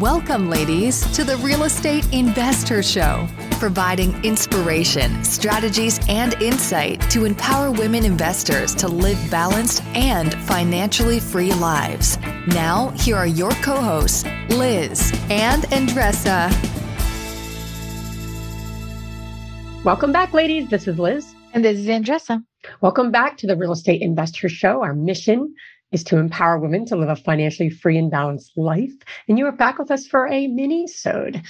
Welcome, ladies, to the Real Estate InvestHER Show, providing inspiration, strategies, and insight to empower women investors to live balanced and financially free lives. Now, here are your co hosts, Liz and Andresa. Welcome back, ladies. This is Liz. And this is Andresa. Welcome back to the Real Estate InvestHER Show. Our mission is to empower women to live a financially free and balanced life. And you are back with us for a mini-sode.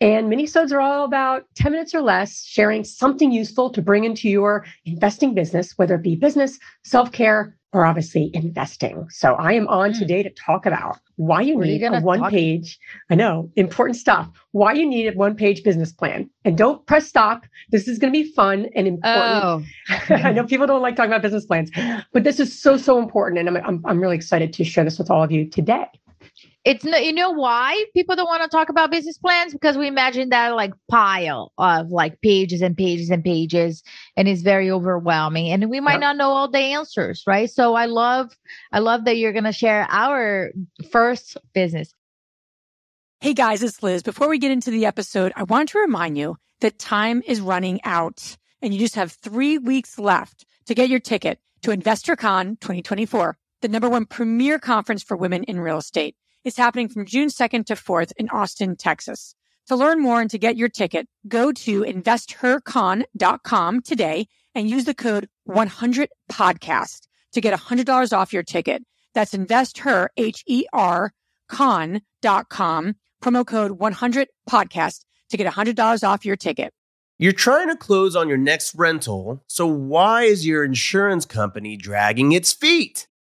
And mini-sodes are all about 10 minutes or less, sharing something useful to bring into your investing business, whether it be business, self-care, or obviously investing. So I am on hmm. today to talk about why you need you a one page, I know, important stuff, why you need a one page business plan. And don't press stop. This is going to be fun and important. Oh. I know people don't like talking about business plans, but this is so, so important. And I'm, I'm, I'm really excited to share this with all of you today it's no, you know why people don't want to talk about business plans? Because we imagine that like pile of like pages and pages and pages and it's very overwhelming and we might yep. not know all the answers right? So i love i love that you're going to share our first business. Hey guys it's liz. Before we get into the episode i want to remind you that time is running out and you just have three weeks left to get your ticket to InvestHERCon 2024 the number one premier conference for women in real estate is happening from June 2nd to 4th in Austin, Texas. To learn more and to get your ticket, go to investhercon.com today and use the code 100podcast to get $100 off your ticket. That's investher, H-E-R, con.com, promo code 100podcast to get $100 off your ticket. You're trying to close on your next rental, so why is your insurance company dragging its feet?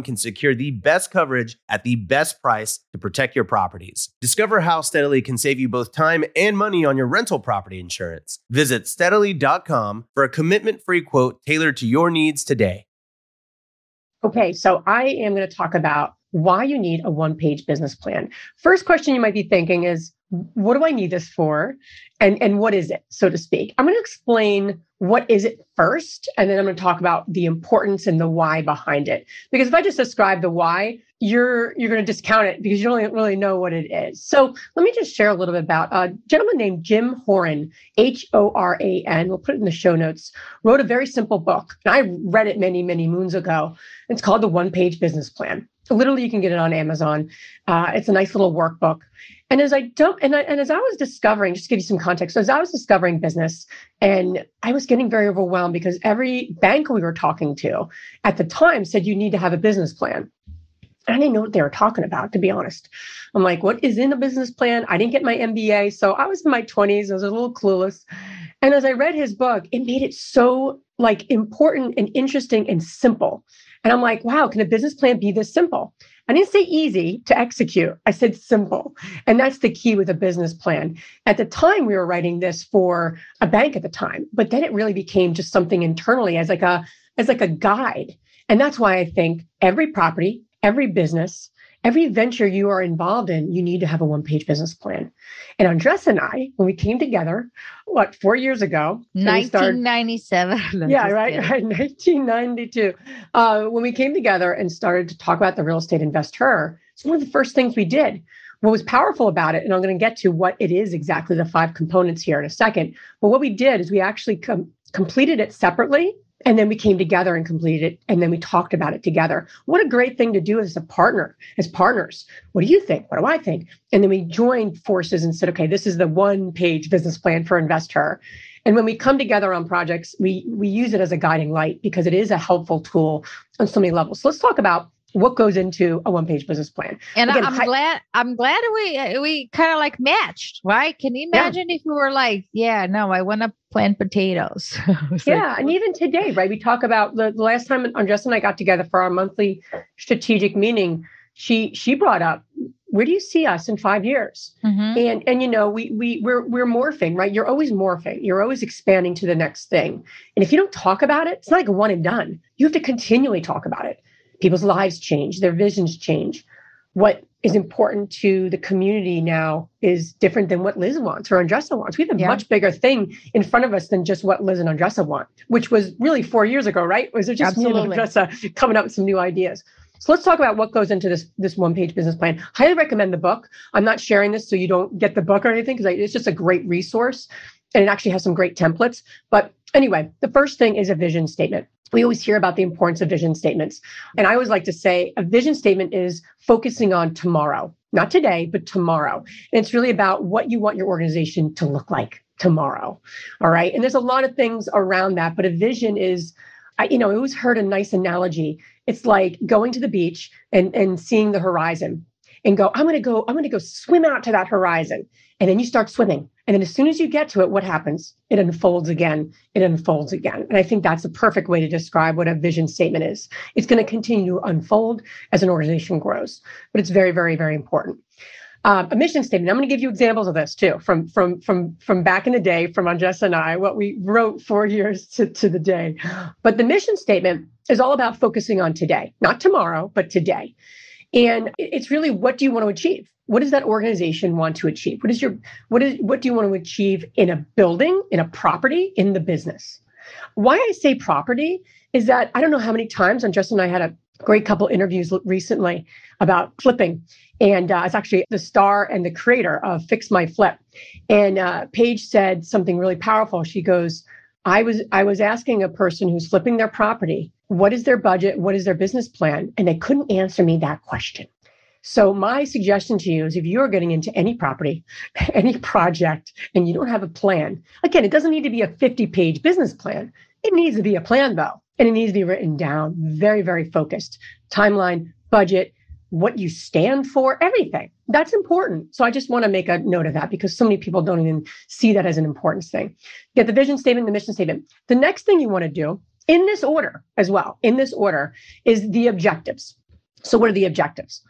can secure the best coverage at the best price to protect your properties. Discover how Steadily can save you both time and money on your rental property insurance. Visit steadily.com for a commitment free quote tailored to your needs today. Okay, so I am going to talk about why you need a one page business plan. First question you might be thinking is, what do I need this for? And, and what is it, so to speak? I'm going to explain what is it first, and then I'm going to talk about the importance and the why behind it. Because if I just describe the why, you're you're going to discount it because you don't really know what it is. So let me just share a little bit about a gentleman named Jim Horan, H O R A N. We'll put it in the show notes. Wrote a very simple book, and I read it many many moons ago. It's called the One Page Business Plan. Literally, you can get it on Amazon. Uh, it's a nice little workbook. And as I don't, and, I, and as I was discovering, just to give you some context, so as I was discovering business, and I was getting very overwhelmed because every bank we were talking to at the time said you need to have a business plan. I didn't know what they were talking about, to be honest. I'm like, what is in a business plan? I didn't get my MBA. So I was in my 20s. I was a little clueless. And as I read his book, it made it so like important and interesting and simple. And I'm like, wow, can a business plan be this simple? I didn't say easy to execute. I said simple. And that's the key with a business plan. At the time, we were writing this for a bank at the time, but then it really became just something internally as like a as like a guide. And that's why I think every property, every business, every venture you are involved in, you need to have a one page business plan. And Andres and I, when we came together, what, four years ago? 1997. Started, yeah, right, right. 1992. Uh, when we came together and started to talk about the real estate investor, it's one of the first things we did. What was powerful about it, and I'm going to get to what it is exactly the five components here in a second. But what we did is we actually com- completed it separately and then we came together and completed it. And then we talked about it together. What a great thing to do as a partner, as partners. What do you think? What do I think? And then we joined forces and said, okay, this is the one page business plan for Investor. And when we come together on projects, we we use it as a guiding light because it is a helpful tool on so many levels. So let's talk about what goes into a one-page business plan. And Again, I'm hi- glad I'm glad we we kind of like matched, right? Can you imagine yeah. if we were like, yeah, no, I want to plant potatoes. yeah, like, and even today, right? We talk about the, the last time Andres and I got together for our monthly strategic meeting. She she brought up where do you see us in five years? Mm-hmm. And and you know, we we we're we're morphing, right? You're always morphing. You're always expanding to the next thing. And if you don't talk about it, it's not like a one and done. You have to continually talk about it. People's lives change, their visions change. What is important to the community now is different than what Liz wants or Andresa wants. We have a yeah. much bigger thing in front of us than just what Liz and Andresa want, which was really four years ago, right? Was it just Absolutely. me and Andresa coming up with some new ideas? So let's talk about what goes into this this one page business plan. Highly recommend the book. I'm not sharing this so you don't get the book or anything because it's just a great resource and it actually has some great templates. But anyway, the first thing is a vision statement. We always hear about the importance of vision statements. And I always like to say a vision statement is focusing on tomorrow, not today, but tomorrow. And it's really about what you want your organization to look like tomorrow. All right. And there's a lot of things around that, but a vision is I, you know, I always heard a nice analogy. It's like going to the beach and, and seeing the horizon and go, I'm going to go, I'm going to go swim out to that horizon. And then you start swimming. And then as soon as you get to it, what happens? It unfolds again. It unfolds again. And I think that's the perfect way to describe what a vision statement is. It's going to continue to unfold as an organization grows, but it's very, very, very important. Um, a mission statement. I'm going to give you examples of this too, from from from from back in the day, from Andres and I, what we wrote four years to, to the day. But the mission statement is all about focusing on today, not tomorrow, but today. And it's really what do you want to achieve? What does that organization want to achieve? What is your what is what do you want to achieve in a building, in a property, in the business? Why I say property is that I don't know how many times and Justin and I had a great couple interviews recently about flipping and uh, it's actually the star and the creator of Fix My Flip. And uh, Paige said something really powerful. She goes, "I was I was asking a person who's flipping their property, what is their budget, what is their business plan, and they couldn't answer me that question." So my suggestion to you is if you're getting into any property, any project, and you don't have a plan, again, it doesn't need to be a 50-page business plan. It needs to be a plan though, and it needs to be written down, very, very focused. Timeline, budget, what you stand for, everything. That's important. So I just want to make a note of that because so many people don't even see that as an important thing. Get the vision statement, the mission statement. The next thing you want to do in this order as well, in this order, is the objectives. So, what are the objectives?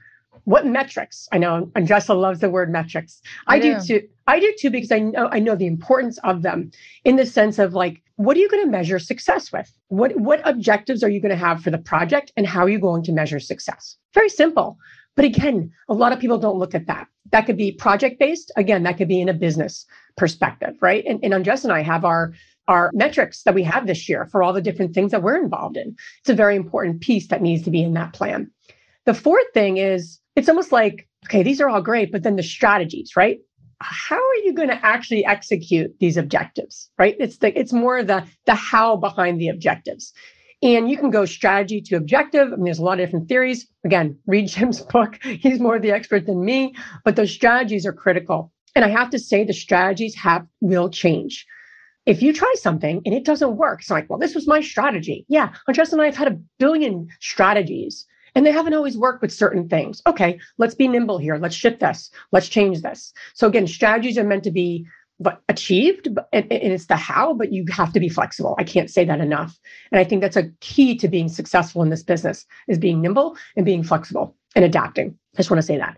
What metrics? I know Andresa loves the word metrics. I, I do. do too. I do too because I know I know the importance of them in the sense of like, what are you going to measure success with? What what objectives are you going to have for the project, and how are you going to measure success? Very simple. But again, a lot of people don't look at that. That could be project based. Again, that could be in a business perspective, right? And, and and I have our our metrics that we have this year for all the different things that we're involved in. It's a very important piece that needs to be in that plan. The fourth thing is it's almost like, okay, these are all great, but then the strategies, right? How are you going to actually execute these objectives, right? It's the it's more the the how behind the objectives. And you can go strategy to objective. I mean, there's a lot of different theories. Again, read Jim's book. He's more the expert than me, but those strategies are critical. And I have to say the strategies have will change. If you try something and it doesn't work, it's like, well, this was my strategy. Yeah, Andres and I have had a billion strategies and they haven't always worked with certain things. Okay, let's be nimble here. Let's shift this. Let's change this. So again, strategies are meant to be achieved and, and it's the how but you have to be flexible i can't say that enough and i think that's a key to being successful in this business is being nimble and being flexible and adapting i just want to say that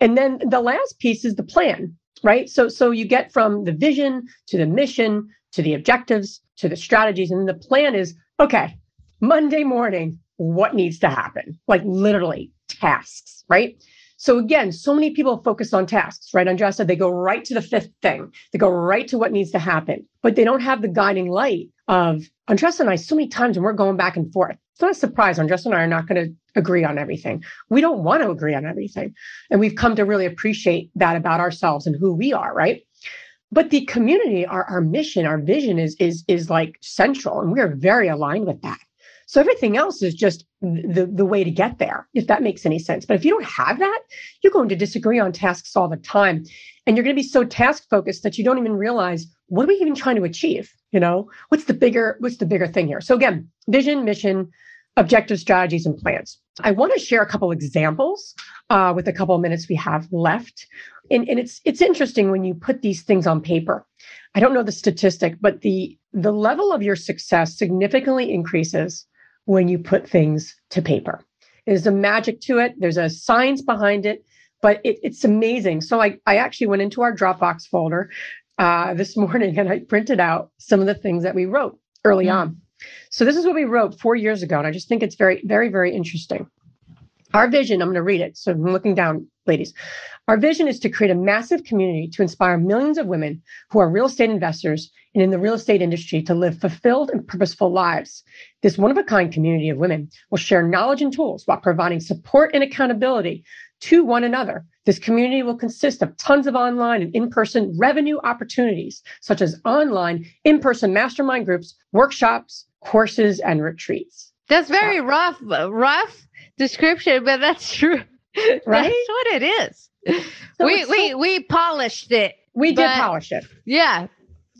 and then the last piece is the plan right so so you get from the vision to the mission to the objectives to the strategies and the plan is okay monday morning what needs to happen like literally tasks right so again, so many people focus on tasks, right? Andrea said they go right to the fifth thing. They go right to what needs to happen, but they don't have the guiding light of Andres and I so many times when we're going back and forth. It's not a surprise. Andres and I are not going to agree on everything. We don't want to agree on everything. And we've come to really appreciate that about ourselves and who we are, right? But the community, our, our mission, our vision is is is like central. And we are very aligned with that. So everything else is just the, the way to get there, if that makes any sense. But if you don't have that, you're going to disagree on tasks all the time. And you're going to be so task focused that you don't even realize what are we even trying to achieve? You know, what's the bigger, what's the bigger thing here? So again, vision, mission, objective strategies and plans. I want to share a couple examples uh, with a couple of minutes we have left. And, and it's it's interesting when you put these things on paper. I don't know the statistic, but the the level of your success significantly increases when you put things to paper. There's a magic to it. There's a science behind it, but it, it's amazing. So I, I actually went into our Dropbox folder uh, this morning and I printed out some of the things that we wrote early mm. on. So this is what we wrote four years ago, and I just think it's very, very, very interesting. Our vision, I'm going to read it. So I'm looking down, ladies. Our vision is to create a massive community to inspire millions of women who are real estate investors and in the real estate industry to live fulfilled and purposeful lives. This one of a kind community of women will share knowledge and tools while providing support and accountability to one another. This community will consist of tons of online and in person revenue opportunities, such as online, in person mastermind groups, workshops, courses, and retreats. That's very rough, rough description, but that's true. Right? That's what it is. So we, we, so, we polished it. We did polish it. Yeah.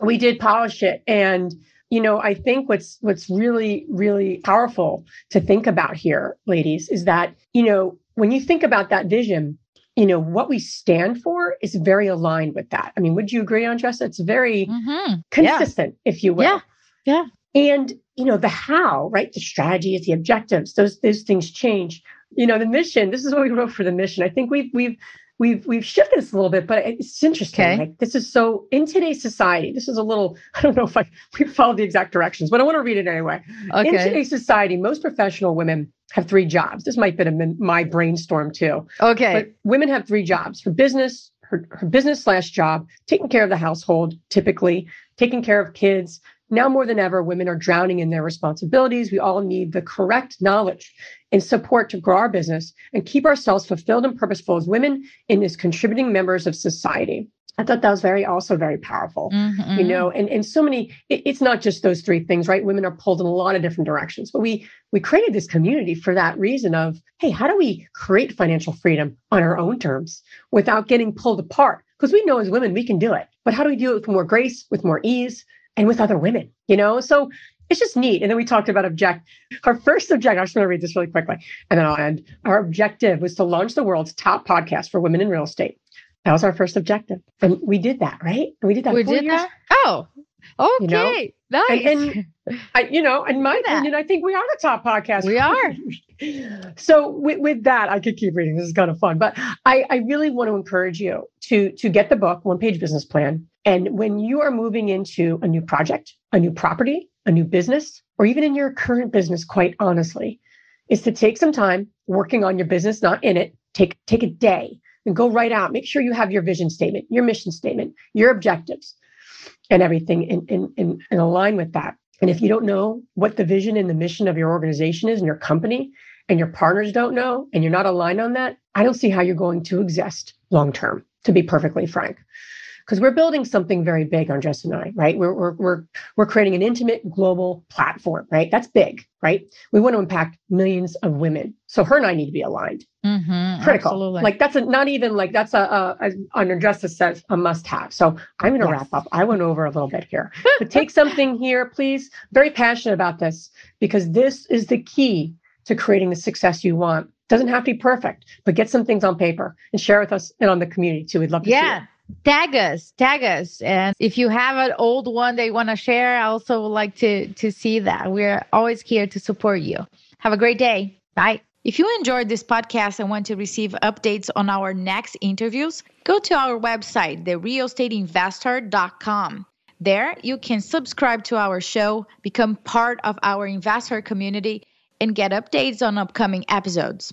We did polish it. And you know i think what's what's really really powerful to think about here ladies is that you know when you think about that vision you know what we stand for is very aligned with that. I mean would you agree on Andresa? It's very mm-hmm. consistent yeah. if you will. Yeah. Yeah. And you know the how right? The strategies the objectives those those things change. You know the mission this is what we wrote for the mission. I think we've we've we've we've shifted this a little bit but it's interesting okay. like this is so in today's society this is a little i don't know if i we followed the exact directions but i want to read it anyway okay. in today's society most professional women have three jobs this might have been my brainstorm too okay but women have three jobs for business her, her business slash job taking care of the household typically taking care of kids now more than ever, women are drowning in their responsibilities. We all need the correct knowledge and support to grow our business and keep ourselves fulfilled and purposeful as women and as contributing members of society. I thought that was very also very powerful, mm-hmm. you know, and, and so many, it, it's not just those three things, right? Women are pulled in a lot of different directions, but we, we created this community for that reason of, Hey, how do we create financial freedom on our own terms without getting pulled apart? Because we know as women, we can do it, but how do we do it with more grace, with more ease, and with other women, you know? So it's just neat. And then we talked about object. Our first objective, I'm just going to read this really quickly and then I'll end. Our objective was to launch the world's top podcast for women in real estate. That was our first objective. And we did that, right? And we did that. We did years. that? Oh, okay. You know? Nice. And, and I, you know, in my opinion, I think we are the top podcast. We are. so with, with that, I could keep reading. This is kind of fun. But I, I really want to encourage you to to get the book, One Page Business Plan. And when you are moving into a new project, a new property, a new business, or even in your current business, quite honestly, is to take some time working on your business, not in it. Take take a day and go right out. Make sure you have your vision statement, your mission statement, your objectives, and everything in, in, in, align with that. And if you don't know what the vision and the mission of your organization is and your company, and your partners don't know, and you're not aligned on that, I don't see how you're going to exist long term, to be perfectly frank because we're building something very big on Jess and I, right? We're, we're, we're, we're creating an intimate global platform, right? That's big, right? We want to impact millions of women. So her and I need to be aligned. Mm-hmm, Critical. Absolutely. Like that's a, not even like that's a, a, a under justice says a must have. So I'm going to yes. wrap up. I went over a little bit here, but take something here, please. Very passionate about this because this is the key to creating the success you want. Doesn't have to be perfect, but get some things on paper and share with us and on the community too. We'd love to yeah. see it tag us tag us. And if you have an old one that you want to share i also would like to to see that. We're always here to support you. Have a great day. Bye. If you enjoyed this podcast and want to receive updates on our next interviews go to our website therealestateinvesther.com there you can subscribe to our show become part of our investor community and get updates on upcoming episodes.